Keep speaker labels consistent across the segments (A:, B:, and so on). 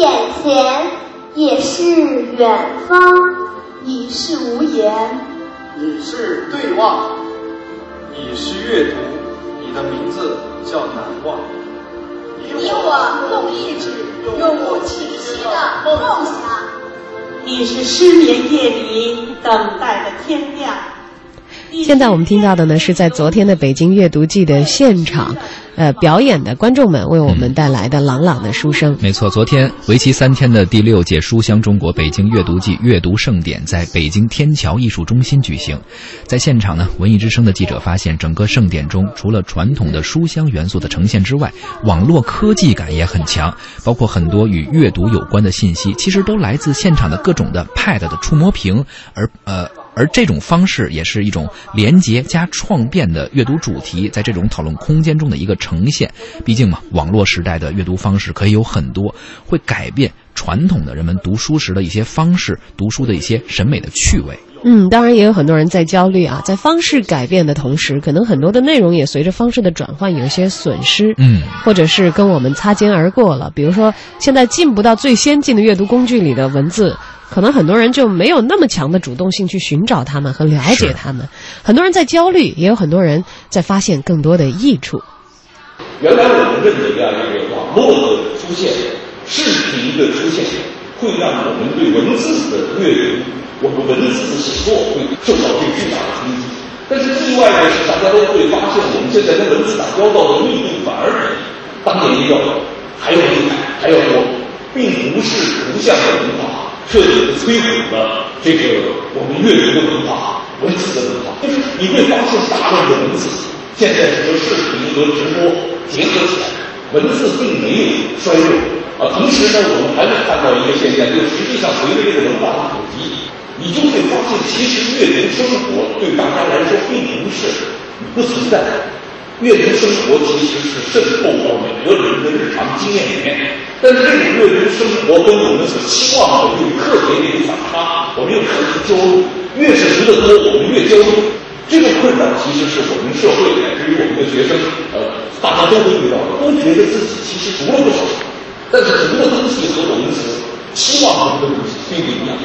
A: 眼前，也是远方。
B: 你是无言，
C: 你是对望，
D: 你是阅读。你的名字叫难忘。
E: 你我共一纸永不停息的梦想。
B: 你是失眠夜里等待的天亮。
F: 现在我们听到的呢，是在昨天的北京阅读季的现场。呃，表演的观众们为我们带来的朗朗的书声。
G: 没错，昨天为期三天的第六届书香中国北京阅读季阅读盛典在北京天桥艺术中心举行。在现场呢，文艺之声的记者发现，整个盛典中除了传统的书香元素的呈现之外，网络科技感也很强，包括很多与阅读有关的信息，其实都来自现场的各种的 Pad 的触摸屏，而呃。而这种方式也是一种连接加创变的阅读主题，在这种讨论空间中的一个呈现。毕竟嘛，网络时代的阅读方式可以有很多，会改变传统的人们读书时的一些方式、读书的一些审美的趣味。
F: 嗯，当然也有很多人在焦虑啊，在方式改变的同时，可能很多的内容也随着方式的转换有一些损失，
G: 嗯，
F: 或者是跟我们擦肩而过了。比如说，现在进不到最先进的阅读工具里的文字。可能很多人就没有那么强的主动性去寻找他们和了解他们，很多人在焦虑，也有很多人在发现更多的益处。
H: 原来我们认为啊，这个网络的出现、视频的出现，会让我们对文字的阅读、我们文字的写作会受到最巨大的冲击。但是意外的是，大家都会发现，我们现在跟文字打交道的密度反而比当年要还要厉害，还要多，并不是图像的文化。彻底的摧毁了这个我们阅读的文化、文字的文化。就是你会发现，大量的文字现在是和视频和直播结合起来，文字并没有衰弱啊。同时呢，我们还会看到一个现象，就实际上随着这个文化的普及，你就会发现，其实阅读生活对大家来说并不是不存在。阅读生活其实是渗透到每个人的日常经验里面，但是这种阅读生活跟我们所期望的有特别的有反差，我们又特别焦虑。越是读得多，我们越焦虑。这个困扰其实是我们社会乃至于我们的学生，呃，大家都会遇到的，都觉得自己其实读了不少，但是读的东西和我们所期望读的东西并不一样。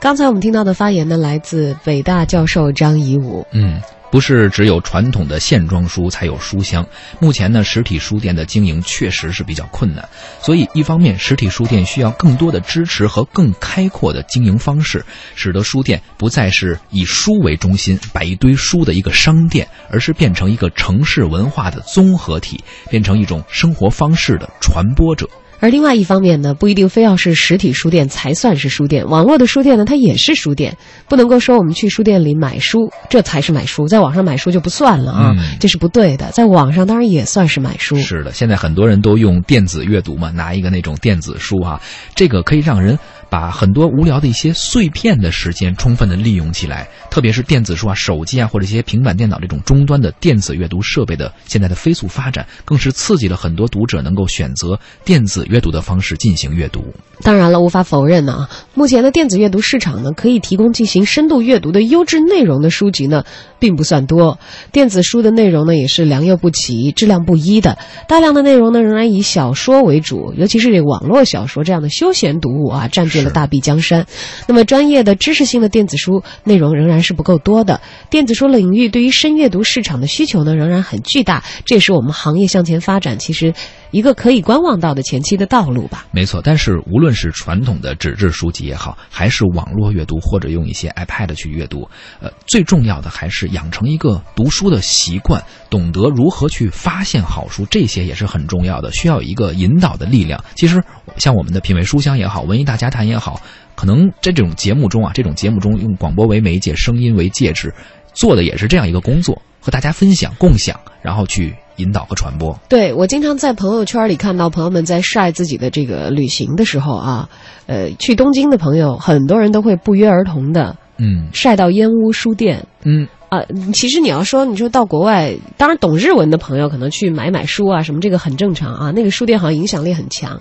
F: 刚才我们听到的发言呢，来自北大教授张颐武。
G: 嗯。不是只有传统的线装书才有书香。目前呢，实体书店的经营确实是比较困难，所以一方面，实体书店需要更多的支持和更开阔的经营方式，使得书店不再是以书为中心摆一堆书的一个商店，而是变成一个城市文化的综合体，变成一种生活方式的传播者。
F: 而另外一方面呢，不一定非要是实体书店才算是书店，网络的书店呢，它也是书店。不能够说我们去书店里买书，这才是买书，在网上买书就不算了啊，这是不对的。在网上当然也算是买书。
G: 是的，现在很多人都用电子阅读嘛，拿一个那种电子书啊，这个可以让人。把很多无聊的一些碎片的时间充分的利用起来，特别是电子书啊、手机啊或者一些平板电脑这种终端的电子阅读设备的现在的飞速发展，更是刺激了很多读者能够选择电子阅读的方式进行阅读。
F: 当然了，无法否认呢，目前的电子阅读市场呢，可以提供进行深度阅读的优质内容的书籍呢，并不算多。电子书的内容呢，也是良莠不齐、质量不一的。大量的内容呢，仍然以小说为主，尤其是这网络小说这样的休闲读物啊，占据。了大壁江山，那么专业的知识性的电子书内容仍然是不够多的。电子书领域对于深阅读市场的需求呢，仍然很巨大。这也是我们行业向前发展其实一个可以观望到的前期的道路吧。
G: 没错，但是无论是传统的纸质书籍也好，还是网络阅读或者用一些 iPad 去阅读，呃，最重要的还是养成一个读书的习惯，懂得如何去发现好书，这些也是很重要的，需要一个引导的力量。其实像我们的品味书香也好，文艺大家谈。也好，可能在这种节目中啊，这种节目中用广播为媒介，声音为介质，做的也是这样一个工作，和大家分享、共享，然后去引导和传播。
F: 对我经常在朋友圈里看到朋友们在晒自己的这个旅行的时候啊，呃，去东京的朋友，很多人都会不约而同的，
G: 嗯，
F: 晒到烟屋书店，
G: 嗯。
F: 啊，其实你要说，你说到国外，当然懂日文的朋友可能去买买书啊，什么这个很正常啊。那个书店好像影响力很强，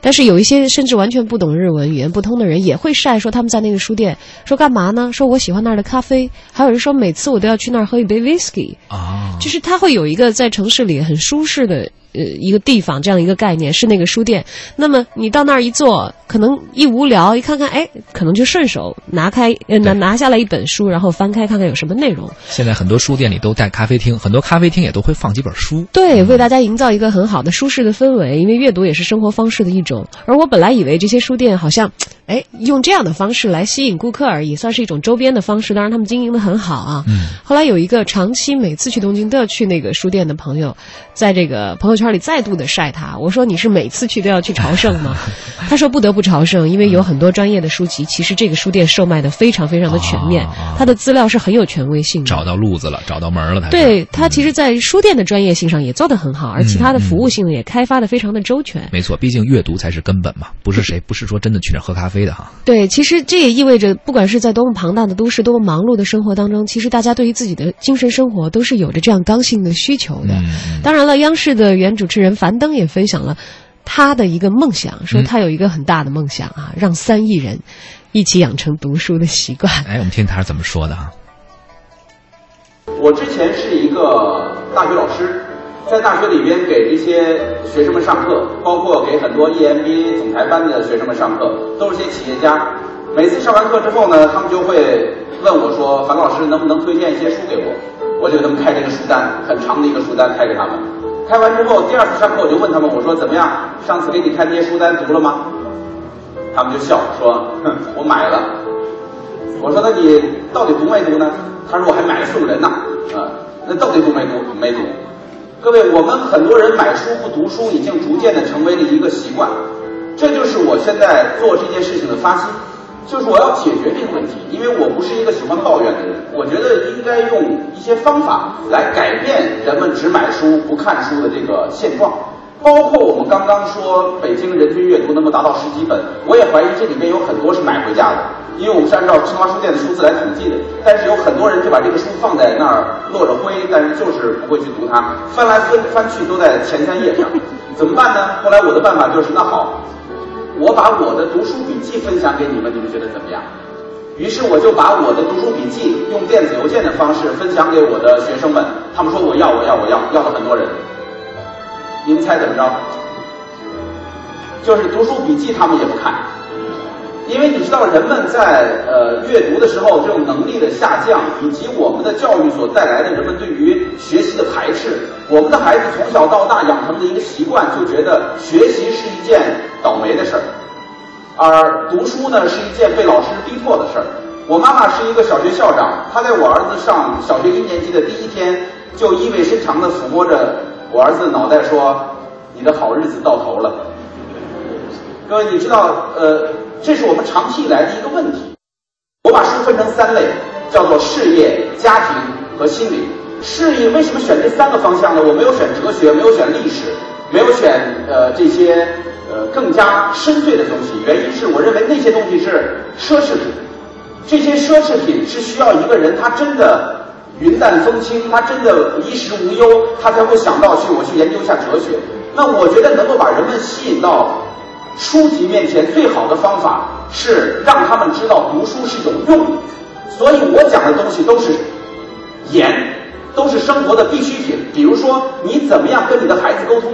F: 但是有一些甚至完全不懂日文、语言不通的人也会晒说他们在那个书店说干嘛呢？说我喜欢那儿的咖啡，还有人说每次我都要去那儿喝一杯 whisky
G: 啊，
F: 就是他会有一个在城市里很舒适的呃一个地方这样一个概念，是那个书店。那么你到那儿一坐，可能一无聊，一看看，哎，可能就顺手拿开呃拿拿下来一本书，然后翻开看看有什么内容。
G: 现在很多书店里都带咖啡厅，很多咖啡厅也都会放几本书。
F: 对，为大家营造一个很好的舒适的氛围，因为阅读也是生活方式的一种。而我本来以为这些书店好像，哎，用这样的方式来吸引顾客而已，算是一种周边的方式。当然，他们经营的很好啊。
G: 嗯。
F: 后来有一个长期每次去东京都要去那个书店的朋友，在这个朋友圈里再度的晒他。我说：“你是每次去都要去朝圣吗？” 他说：“不得不朝圣，因为有很多专业的书籍，其实这个书店售卖的非常非常的全面，他的资料是很有权威性的。
G: 找到路子了，找到门了，他
F: 对他其实，在书店的专业性上也做得很好，而其他的服务性也开发的非常的周全。
G: 没错，毕竟阅读才是根本嘛，不是谁不是说真的去那喝咖啡的哈。
F: 对，其实这也意味着，不管是在多么庞大的都市、多么忙碌的生活当中，其实大家对于自己的精神生活都是有着这样刚性的需求的。当然了，央视的原主持人樊登也分享了他的一个梦想，说他有一个很大的梦想啊，让三亿人一起养成读书的习惯。
G: 哎，我们听他是怎么说的啊。
C: 我之前是一个大学老师，在大学里边给这些学生们上课，包括给很多 EMBA 总裁班的学生们上课，都是些企业家。每次上完课之后呢，他们就会问我说：“樊老师能不能推荐一些书给我？”我就给他们开这个书单，很长的一个书单开给他们。开完之后，第二次上课我就问他们：“我说怎么样？上次给你开那些书单读了吗？”他们就笑说：“哼，我买了。”我说：“那你到底读没读呢？”他说：“我还买了送人呢。”啊，那到底读没读？没读。各位，我们很多人买书不读书，已经逐渐的成为了一个习惯。这就是我现在做这件事情的发心，就是我要解决这个问题。因为我不是一个喜欢抱怨的人，我觉得应该用一些方法来改变人们只买书不看书的这个现状。包括我们刚刚说北京人均阅读能够达到十几本，我也怀疑这里面有很多是买回家的，因为我们是按照新华书店的数字来统计的。但是有很多人就把这个书放在那儿落着灰，但是就是不会去读它，翻来翻翻去都在前三页上，怎么办呢？后来我的办法就是，那好，我把我的读书笔记分享给你们，你们觉得怎么样？于是我就把我的读书笔记用电子邮件的方式分享给我的学生们，他们说我要我要我要，要了很多人。你们猜怎么着？就是读书笔记他们也不看，因为你知道人们在呃阅读的时候，这种能力的下降，以及我们的教育所带来的人们对于学习的排斥，我们的孩子从小到大养成的一个习惯，就觉得学习是一件倒霉的事儿，而读书呢是一件被老师逼迫的事儿。我妈妈是一个小学校长，她在我儿子上小学一年级的第一天，就意味深长地抚摸着我儿子脑袋说：“你的好日子到头了。”各位，你知道，呃，这是我们长期以来的一个问题。我把书分成三类，叫做事业、家庭和心理。事业为什么选这三个方向呢？我没有选哲学，没有选历史，没有选呃这些呃更加深邃的东西。原因是我认为那些东西是奢侈品，这些奢侈品是需要一个人他真的云淡风轻，他真的衣食无忧，他才会想到去我去研究一下哲学。那我觉得能够把人们吸引到。书籍面前最好的方法是让他们知道读书是有用，所以我讲的东西都是言，都是生活的必需品。比如说，你怎么样跟你的孩子沟通？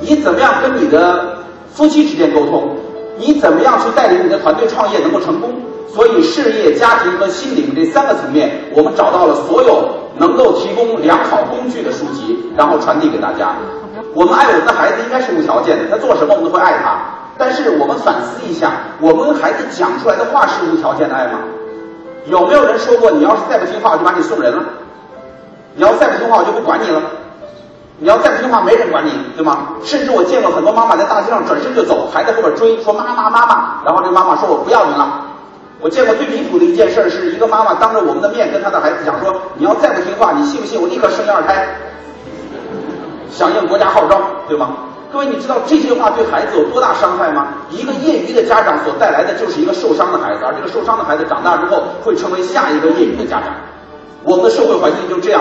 C: 你怎么样跟你的夫妻之间沟通？你怎么样去带领你的团队创业能够成功？所以，事业、家庭和心灵这三个层面，我们找到了所有能够提供良好工具的书籍，然后传递给大家。我们爱我们的孩子应该是无条件的，他做什么我们都会爱他。但是我们反思一下，我们孩子讲出来的话是无条件的爱吗？有没有人说过，你要是再不听话，我就把你送人了？你要再不听话，我就不管你了？你要再不听话，没人管你，对吗？甚至我见过很多妈妈在大街上转身就走，还在后边追，说妈妈妈妈，然后这个妈妈说我不要你了。我见过最离谱的一件事，是一个妈妈当着我们的面跟她的孩子讲说，你要再不听话，你信不信我立刻生一二胎？响应国家号召，对吗？各位，你知道这些话对孩子有多大伤害吗？一个业余的家长所带来的就是一个受伤的孩子，而这个受伤的孩子长大之后会成为下一个业余的家长。我们的社会环境就这样，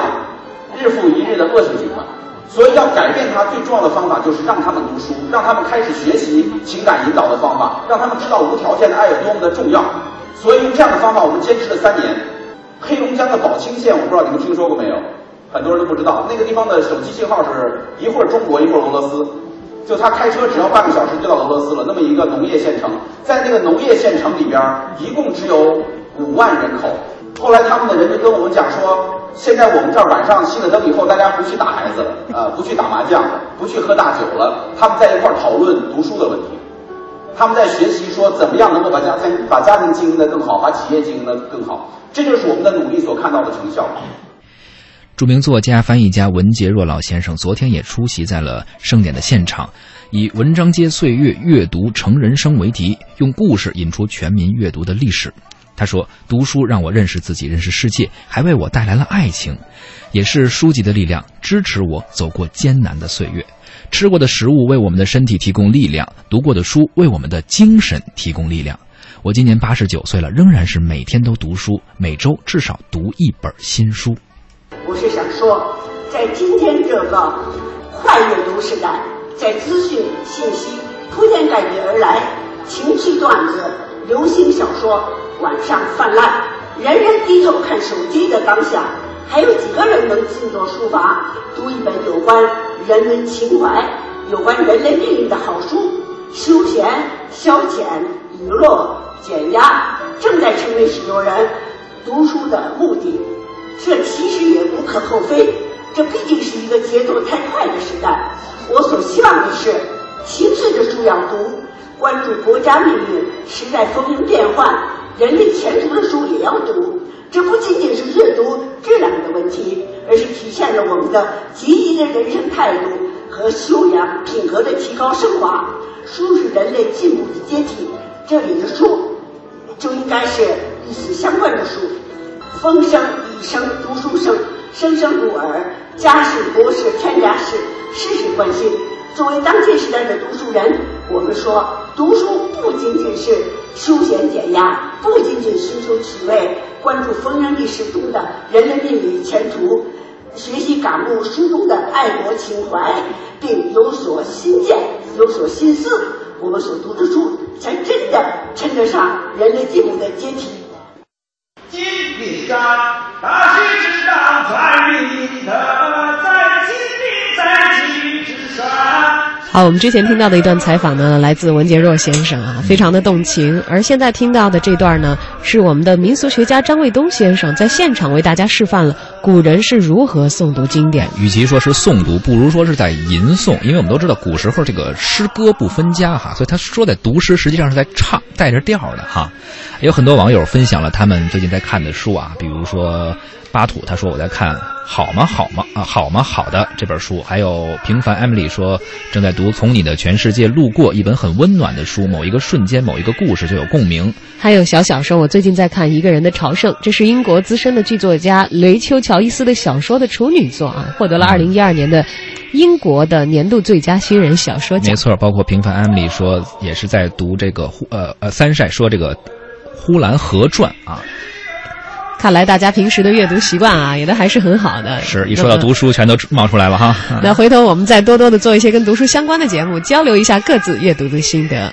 C: 日复一日的恶性循环。所以要改变它最重要的方法就是让他们读书，让他们开始学习情感引导的方法，让他们知道无条件的爱有多么的重要。所以用这样的方法，我们坚持了三年。黑龙江的宝清县，我不知道你们听说过没有？很多人都不知道，那个地方的手机信号是一会儿中国一会儿俄罗斯，就他开车只要半个小时就到俄罗斯了。那么一个农业县城，在那个农业县城里边，一共只有五万人口。后来他们的人就跟我们讲说，现在我们这儿晚上熄了灯以后，大家不去打孩子了，呃，不去打麻将，不去喝大酒了，他们在一块儿讨论读书的问题。他们在学习说怎么样能够把家庭把家庭经营的更好，把企业经营的更好，这就是我们的努力所看到的成效。
G: 著名作家、翻译家文杰若老先生昨天也出席在了盛典的现场，以“文章接岁月，阅读成人生”为题，用故事引出全民阅读的历史。他说：“读书让我认识自己，认识世界，还为我带来了爱情，也是书籍的力量支持我走过艰难的岁月。吃过的食物为我们的身体提供力量，读过的书为我们的精神提供力量。我今年八十九岁了，仍然是每天都读书，每周至少读一本新书。
B: 我是想说，在今天这个快阅读时代，在资讯信息铺天盖地而来，情趣段子、流行小说。”晚上泛滥，人人低头看手机的当下，还有几个人能静坐书房，读一本有关人文情怀、有关人类命运的好书？休闲、消遣、娱乐、减压，正在成为许多人读书的目的。这其实也无可厚非，这毕竟是一个节奏太快的时代。我所希望的是，情绪的书要读，关注国家命运，时代风云变幻。人类前途的书也要读，这不仅仅是阅读质量的问题，而是体现了我们的积极的人生态度和修养品格的提高升华。书是人类进步的阶梯，这里的书就应该是与此相关的书。风声雨声读书声，声声入耳，家事国事天下事，事事关心。作为当今时代的读书人，我们说，读书不仅仅是休闲减压，不仅仅寻求趣味，关注丰人历史中的人类命运与前途，学习感悟书中的爱国情怀，并有所新见、有所新思，我们所读的书才真的称得上人类进步的阶梯。
I: 金笔山，大气之上传云的在金笔在气之上。
F: 好，我们之前听到的一段采访呢，来自文杰若先生啊，非常的动情。而现在听到的这段呢，是我们的民俗学家张卫东先生在现场为大家示范了古人是如何诵读经典。
G: 与其说是诵读，不如说是在吟诵，因为我们都知道古时候这个诗歌不分家哈，所以他说在读诗，实际上是在唱，带着调的哈。有很多网友分享了他们最近在看的书啊，比如说。巴土他说我在看好吗好吗啊好吗好的这本书，还有平凡 Emily 说正在读从你的全世界路过一本很温暖的书，某一个瞬间某一个故事就有共鸣。
F: 还有小小说，我最近在看一个人的朝圣，这是英国资深的剧作家雷丘乔伊斯的小说的处女作啊，获得了二零一二年的英国的年度最佳新人小说奖。
G: 没错，包括平凡 Emily 说也是在读这个呼呃呃三晒说这个呼兰河传啊。
F: 看来大家平时的阅读习惯啊，也都还是很好的。
G: 是一说到读书，全都冒出来了哈。
F: 那回头我们再多多的做一些跟读书相关的节目，交流一下各自阅读的心得。